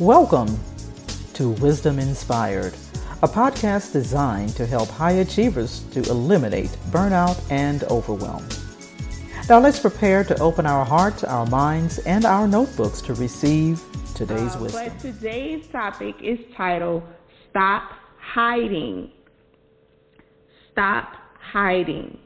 Welcome to Wisdom Inspired, a podcast designed to help high achievers to eliminate burnout and overwhelm. Now let's prepare to open our hearts, our minds, and our notebooks to receive today's uh, wisdom. But today's topic is titled Stop Hiding. Stop Hiding.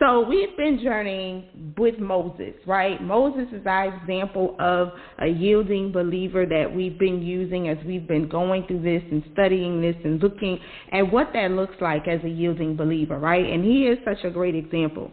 So we've been journeying with Moses, right? Moses is our example of a yielding believer that we've been using as we've been going through this and studying this and looking at what that looks like as a yielding believer, right? And he is such a great example.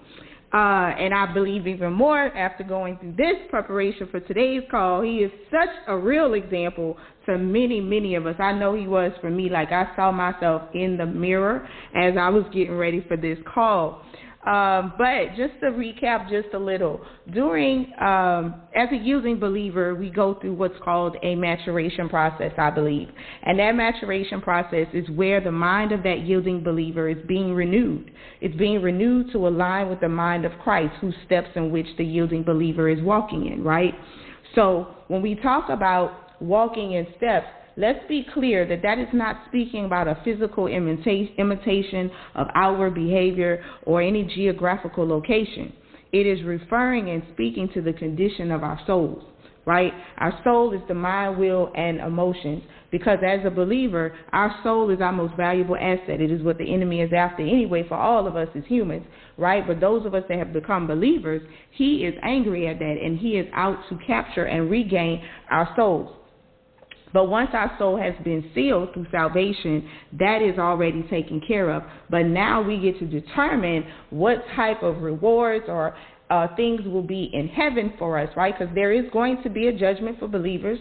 Uh, and I believe even more after going through this preparation for today's call, he is such a real example to many, many of us. I know he was for me. Like I saw myself in the mirror as I was getting ready for this call. Um, but just to recap just a little, during um, as a yielding believer, we go through what's called a maturation process, I believe, and that maturation process is where the mind of that yielding believer is being renewed. It's being renewed to align with the mind of Christ, whose steps in which the yielding believer is walking in. Right. So when we talk about walking in steps, let's be clear that that is not speaking about a physical imitation of outward behavior or any geographical location. It is referring and speaking to the condition of our souls, right? Our soul is the mind, will, and emotions. Because as a believer, our soul is our most valuable asset. It is what the enemy is after anyway for all of us as humans, right? But those of us that have become believers, he is angry at that and he is out to capture and regain our souls. But once our soul has been sealed through salvation, that is already taken care of. But now we get to determine what type of rewards or uh, things will be in heaven for us, right? Because there is going to be a judgment for believers,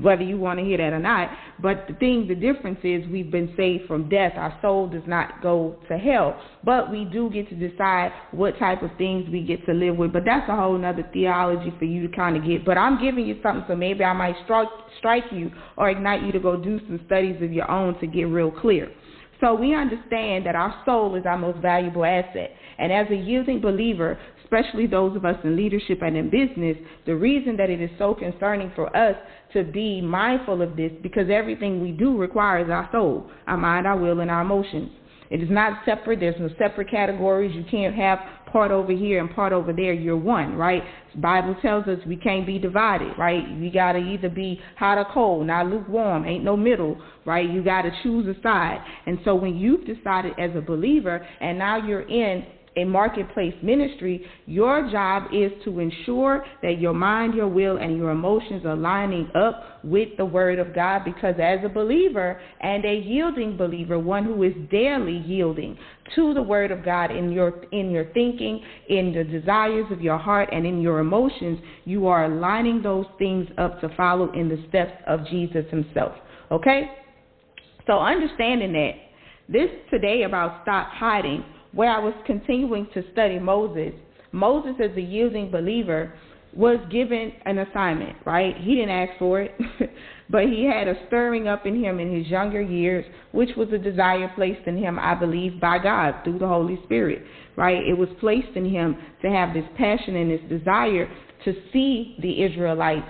whether you want to hear that or not. But the thing, the difference is we've been saved from death. Our soul does not go to hell, but we do get to decide what type of things we get to live with. But that's a whole other theology for you to kind of get. But I'm giving you something, so maybe I might strike strike you or ignite you to go do some studies of your own to get real clear. So we understand that our soul is our most valuable asset. And as a yielding believer, especially those of us in leadership and in business, the reason that it is so concerning for us to be mindful of this because everything we do requires our soul, our mind, our will, and our emotions. It is not separate. There's no separate categories. You can't have part over here and part over there. You're one, right? The Bible tells us we can't be divided, right? We got to either be hot or cold, not lukewarm. Ain't no middle, right? You got to choose a side. And so when you've decided as a believer and now you're in a marketplace ministry, your job is to ensure that your mind, your will, and your emotions are lining up with the Word of God because as a believer and a yielding believer, one who is daily yielding to the Word of God in your in your thinking, in the desires of your heart, and in your emotions, you are lining those things up to follow in the steps of Jesus Himself. Okay? So understanding that this today about stop hiding where I was continuing to study Moses, Moses, as a yielding believer, was given an assignment, right? He didn't ask for it, but he had a stirring up in him in his younger years, which was a desire placed in him, I believe, by God through the Holy Spirit, right? It was placed in him to have this passion and this desire to see the Israelites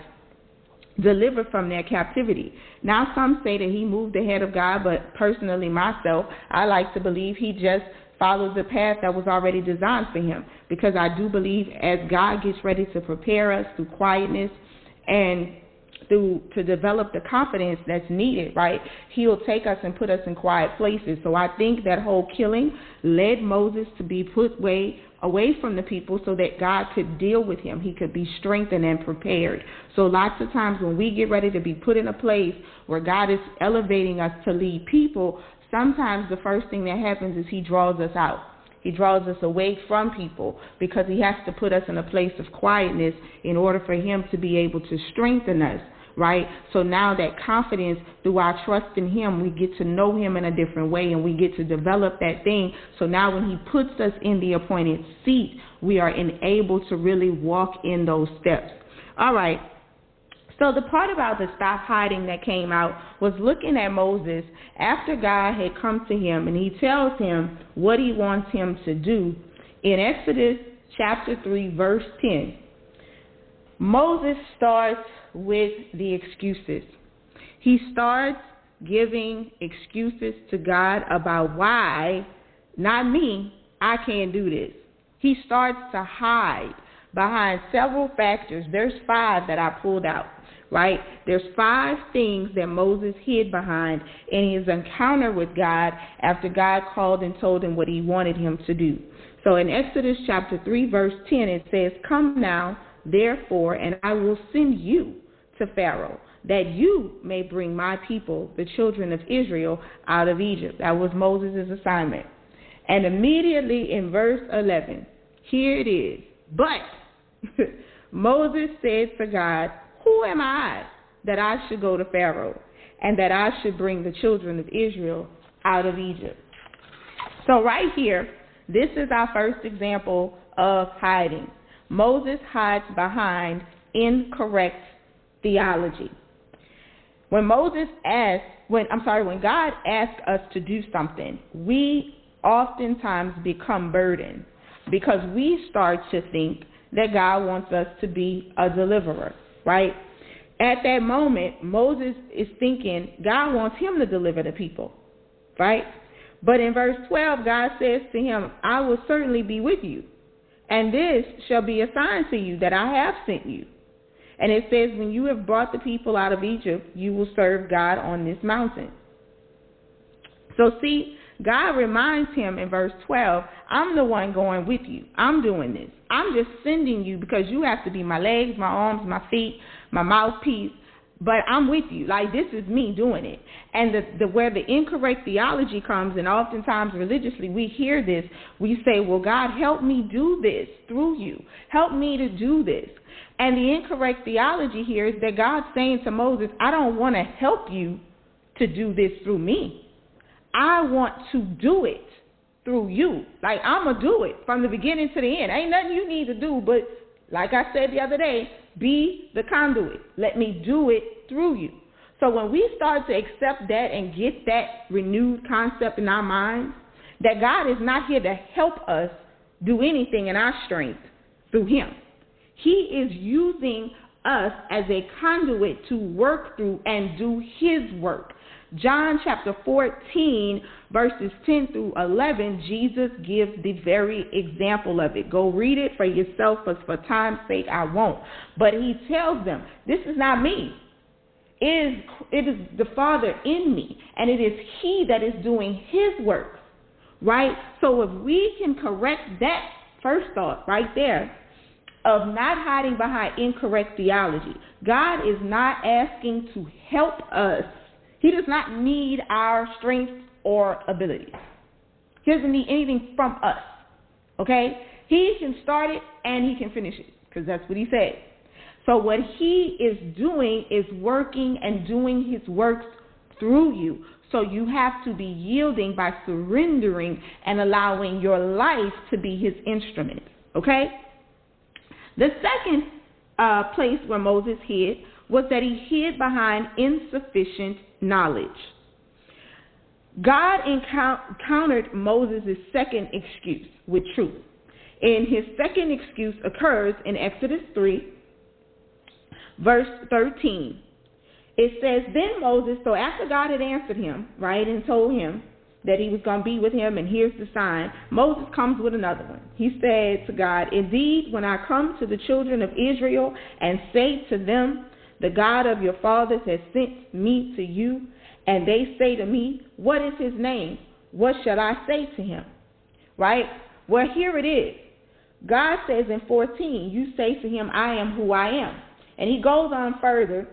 delivered from their captivity. Now, some say that he moved ahead of God, but personally, myself, I like to believe he just followed the path that was already designed for him. Because I do believe as God gets ready to prepare us through quietness and through to develop the confidence that's needed, right? He'll take us and put us in quiet places. So I think that whole killing led Moses to be put way away from the people so that God could deal with him. He could be strengthened and prepared. So lots of times when we get ready to be put in a place where God is elevating us to lead people, sometimes the first thing that happens is he draws us out. He draws us away from people because he has to put us in a place of quietness in order for him to be able to strengthen us, right? So now that confidence through our trust in him, we get to know him in a different way and we get to develop that thing. So now when he puts us in the appointed seat, we are enabled to really walk in those steps. All right. So the part about the stop hiding that came out was looking at Moses after God had come to him and he tells him what he wants him to do in Exodus chapter 3 verse 10. Moses starts with the excuses. He starts giving excuses to God about why, not me, I can't do this. He starts to hide behind several factors. There's five that I pulled out, right? There's five things that Moses hid behind in his encounter with God after God called and told him what he wanted him to do. So in Exodus chapter 3, verse 10, it says, Come now, therefore, and I will send you to Pharaoh, that you may bring my people, the children of Israel, out of Egypt. That was Moses' assignment. And immediately in verse 11, here it is. But Moses said to God, Who am I that I should go to Pharaoh and that I should bring the children of Israel out of Egypt? So, right here, this is our first example of hiding. Moses hides behind incorrect theology. When Moses asked, when I'm sorry, when God asks us to do something, we oftentimes become burdened because we start to think that God wants us to be a deliverer, right? At that moment, Moses is thinking God wants him to deliver the people, right? But in verse 12, God says to him, I will certainly be with you, and this shall be a sign to you that I have sent you. And it says, When you have brought the people out of Egypt, you will serve God on this mountain. So, see, God reminds him in verse 12, I'm the one going with you. I'm doing this. I'm just sending you because you have to be my legs, my arms, my feet, my mouthpiece. But I'm with you. Like this is me doing it. And the, the where the incorrect theology comes, and oftentimes religiously we hear this, we say, Well, God, help me do this through you. Help me to do this. And the incorrect theology here is that God's saying to Moses, I don't want to help you to do this through me. I want to do it through you. Like I'm gonna do it from the beginning to the end. Ain't nothing you need to do, but like I said the other day, be the conduit. Let me do it through you. So when we start to accept that and get that renewed concept in our minds, that God is not here to help us do anything in our strength through Him. He is using us as a conduit to work through and do His work. John chapter 14, verses 10 through 11, Jesus gives the very example of it. Go read it for yourself, but for time's sake, I won't. But he tells them, This is not me. It is, it is the Father in me, and it is He that is doing His work. Right? So if we can correct that first thought right there, of not hiding behind incorrect theology. God is not asking to help us he does not need our strength or abilities. He doesn't need anything from us. Okay? He can start it and he can finish it because that's what he said. So what he is doing is working and doing his works through you. So you have to be yielding by surrendering and allowing your life to be his instrument. Okay? The second uh, place where Moses hid was that he hid behind insufficient knowledge. God encountered Moses' second excuse with truth. And his second excuse occurs in Exodus 3, verse 13. It says, Then Moses, so after God had answered him, right, and told him that he was going to be with him, and here's the sign, Moses comes with another one. He said to God, Indeed, when I come to the children of Israel and say to them, the God of your fathers has sent me to you, and they say to me, What is his name? What shall I say to him? Right? Well, here it is. God says in 14, You say to him, I am who I am. And he goes on further,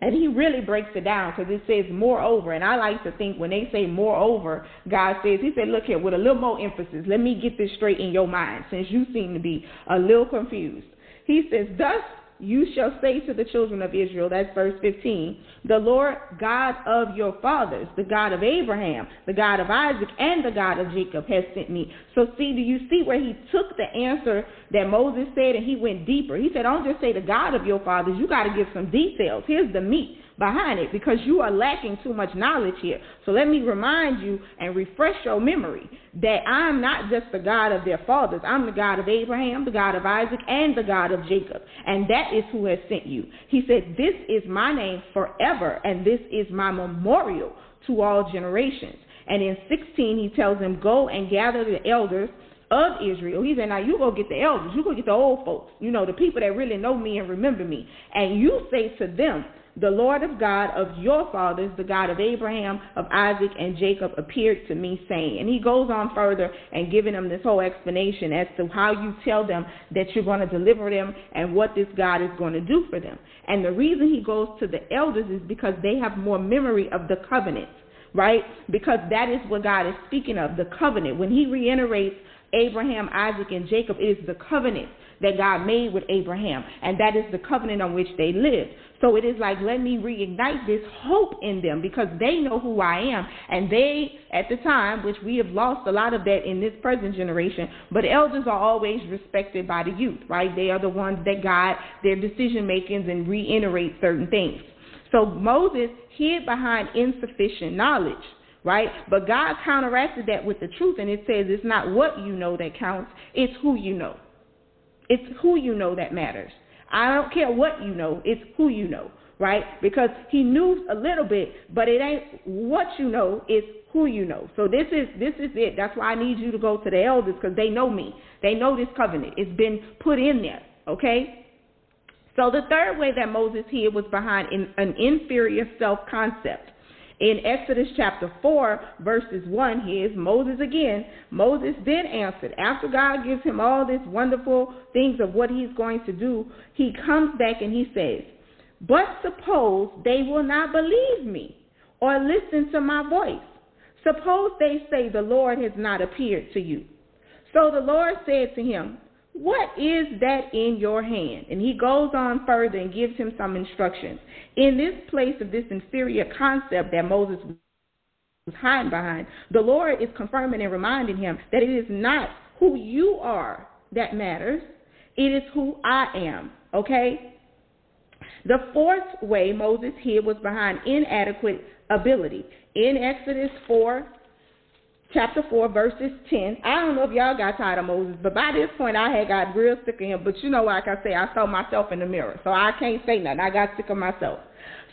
and he really breaks it down because it says moreover. And I like to think when they say moreover, God says, He said, Look here, with a little more emphasis, let me get this straight in your mind since you seem to be a little confused. He says, Thus you shall say to the children of Israel, that's verse 15, the Lord God of your fathers, the God of Abraham, the God of Isaac, and the God of Jacob has sent me. So, see, do you see where he took the answer that Moses said and he went deeper? He said, Don't just say the God of your fathers, you got to give some details. Here's the meat. Behind it because you are lacking too much knowledge here. So let me remind you and refresh your memory that I'm not just the God of their fathers. I'm the God of Abraham, the God of Isaac, and the God of Jacob. And that is who has sent you. He said, This is my name forever, and this is my memorial to all generations. And in 16, he tells them, Go and gather the elders of Israel. He said, Now you go get the elders, you go get the old folks, you know, the people that really know me and remember me. And you say to them, the Lord of God of your fathers, the God of Abraham, of Isaac, and Jacob, appeared to me, saying. And he goes on further and giving them this whole explanation as to how you tell them that you're going to deliver them and what this God is going to do for them. And the reason he goes to the elders is because they have more memory of the covenant, right? Because that is what God is speaking of, the covenant. When he reiterates Abraham, Isaac, and Jacob, it is the covenant that God made with Abraham, and that is the covenant on which they lived. So it is like, let me reignite this hope in them because they know who I am. And they, at the time, which we have lost a lot of that in this present generation, but elders are always respected by the youth, right? They are the ones that guide their decision makings and reiterate certain things. So Moses hid behind insufficient knowledge right? But God counteracted that with the truth, and it says it's not what you know that counts, it's who you know. It's who you know that matters. I don't care what you know, it's who you know, right? Because he knew a little bit, but it ain't what you know, it's who you know. So this is this is it. That's why I need you to go to the elders because they know me. They know this covenant. It's been put in there, okay? So the third way that Moses here was behind in, an inferior self concept. In Exodus chapter 4, verses 1, here's Moses again. Moses then answered, after God gives him all these wonderful things of what he's going to do, he comes back and he says, But suppose they will not believe me or listen to my voice. Suppose they say, The Lord has not appeared to you. So the Lord said to him, what is that in your hand? And he goes on further and gives him some instructions. In this place of this inferior concept that Moses was hiding behind, the Lord is confirming and reminding him that it is not who you are that matters, it is who I am. Okay? The fourth way Moses here was behind inadequate ability. In Exodus 4 chapter 4, verses 10. I don't know if y'all got tired of Moses, but by this point I had got real sick of him. But you know, like I say, I saw myself in the mirror, so I can't say nothing. I got sick of myself.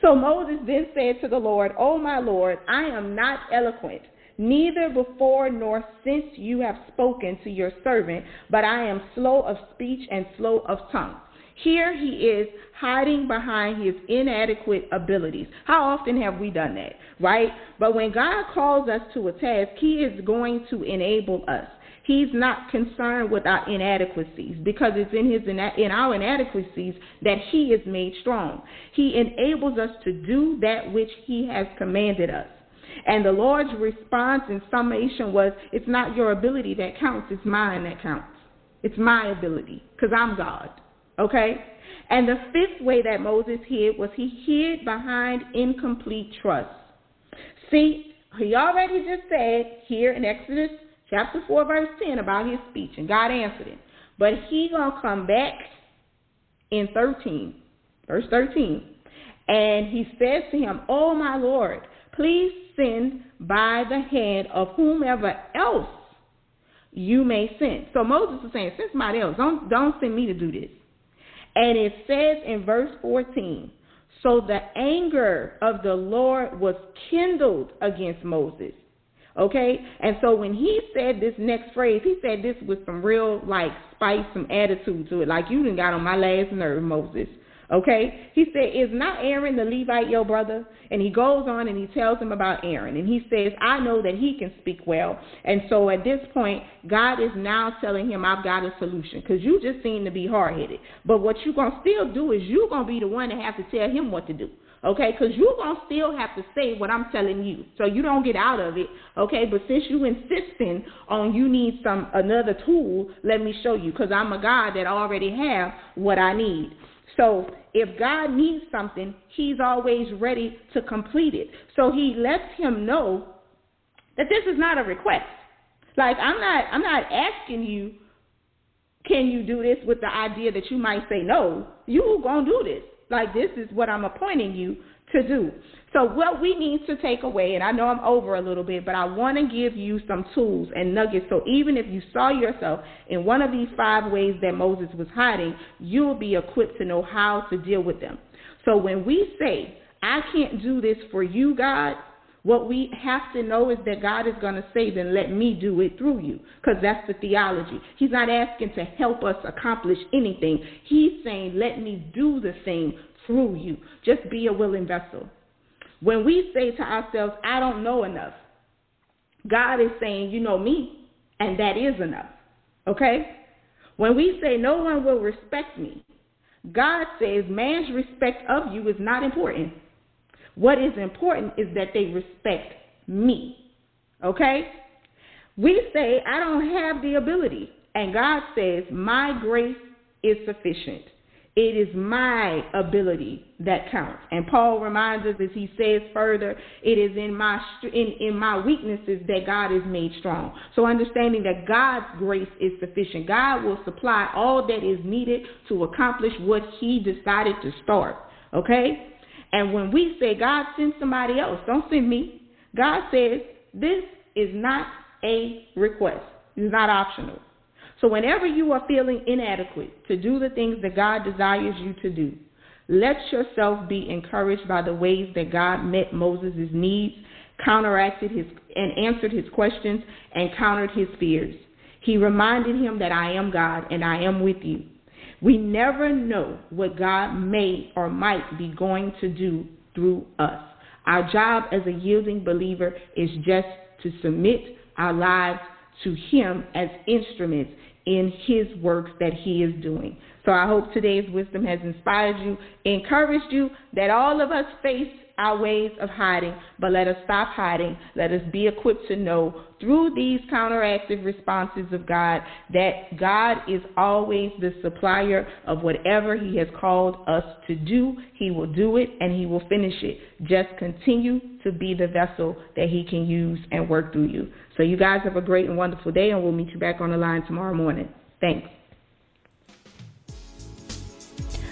So Moses then said to the Lord, O my Lord, I am not eloquent, neither before nor since you have spoken to your servant, but I am slow of speech and slow of tongue. Here he is hiding behind his inadequate abilities. How often have we done that, right? But when God calls us to a task, he is going to enable us. He's not concerned with our inadequacies because it's in his in our inadequacies that he is made strong. He enables us to do that which he has commanded us. And the Lord's response in summation was, It's not your ability that counts, it's mine that counts. It's my ability because I'm God. Okay? And the fifth way that Moses hid was he hid behind incomplete trust. See, he already just said here in Exodus chapter 4, verse 10 about his speech, and God answered him. But he going to come back in 13, verse 13, and he says to him, Oh, my Lord, please send by the hand of whomever else you may send. So Moses is saying, send somebody else. Don't, don't send me to do this. And it says in verse 14, so the anger of the Lord was kindled against Moses. Okay? And so when he said this next phrase, he said this with some real like spice, some attitude to it. Like you done got on my last nerve, Moses. Okay? He said, Is not Aaron the Levite your brother? And he goes on and he tells him about Aaron. And he says, I know that he can speak well. And so at this point, God is now telling him, I've got a solution. Because you just seem to be hard headed. But what you're going to still do is you're going to be the one that have to tell him what to do. Okay, because you're going to still have to say what I'm telling you. So you don't get out of it. Okay, but since you insisting on you need some another tool, let me show you. Because I'm a God that already have what I need. So if God needs something, he's always ready to complete it. So he lets him know that this is not a request. Like I'm not I'm not asking you can you do this with the idea that you might say no. You going to do this. Like this is what I'm appointing you to do. So, what we need to take away, and I know I'm over a little bit, but I want to give you some tools and nuggets. So, even if you saw yourself in one of these five ways that Moses was hiding, you'll be equipped to know how to deal with them. So, when we say, I can't do this for you, God, what we have to know is that God is going to say, then let me do it through you. Because that's the theology. He's not asking to help us accomplish anything. He's saying, let me do the thing through you. Just be a willing vessel. When we say to ourselves, I don't know enough, God is saying, You know me, and that is enough. Okay? When we say, No one will respect me, God says, Man's respect of you is not important. What is important is that they respect me. Okay? We say, I don't have the ability. And God says, My grace is sufficient. It is my ability that counts. And Paul reminds us as he says further, it is in my in, in my weaknesses that God is made strong. So understanding that God's grace is sufficient. God will supply all that is needed to accomplish what he decided to start. Okay? And when we say God send somebody else, don't send me. God says this is not a request. It's not optional. So whenever you are feeling inadequate to do the things that God desires you to do, let yourself be encouraged by the ways that God met Moses' needs, counteracted his and answered his questions, and countered his fears. He reminded him that I am God and I am with you. We never know what God may or might be going to do through us. Our job as a yielding believer is just to submit our lives to Him as instruments in his works that he is doing. So I hope today's wisdom has inspired you, encouraged you that all of us face our ways of hiding, but let us stop hiding. Let us be equipped to know through these counteractive responses of God that God is always the supplier of whatever He has called us to do. He will do it and He will finish it. Just continue to be the vessel that He can use and work through you. So, you guys have a great and wonderful day, and we'll meet you back on the line tomorrow morning. Thanks.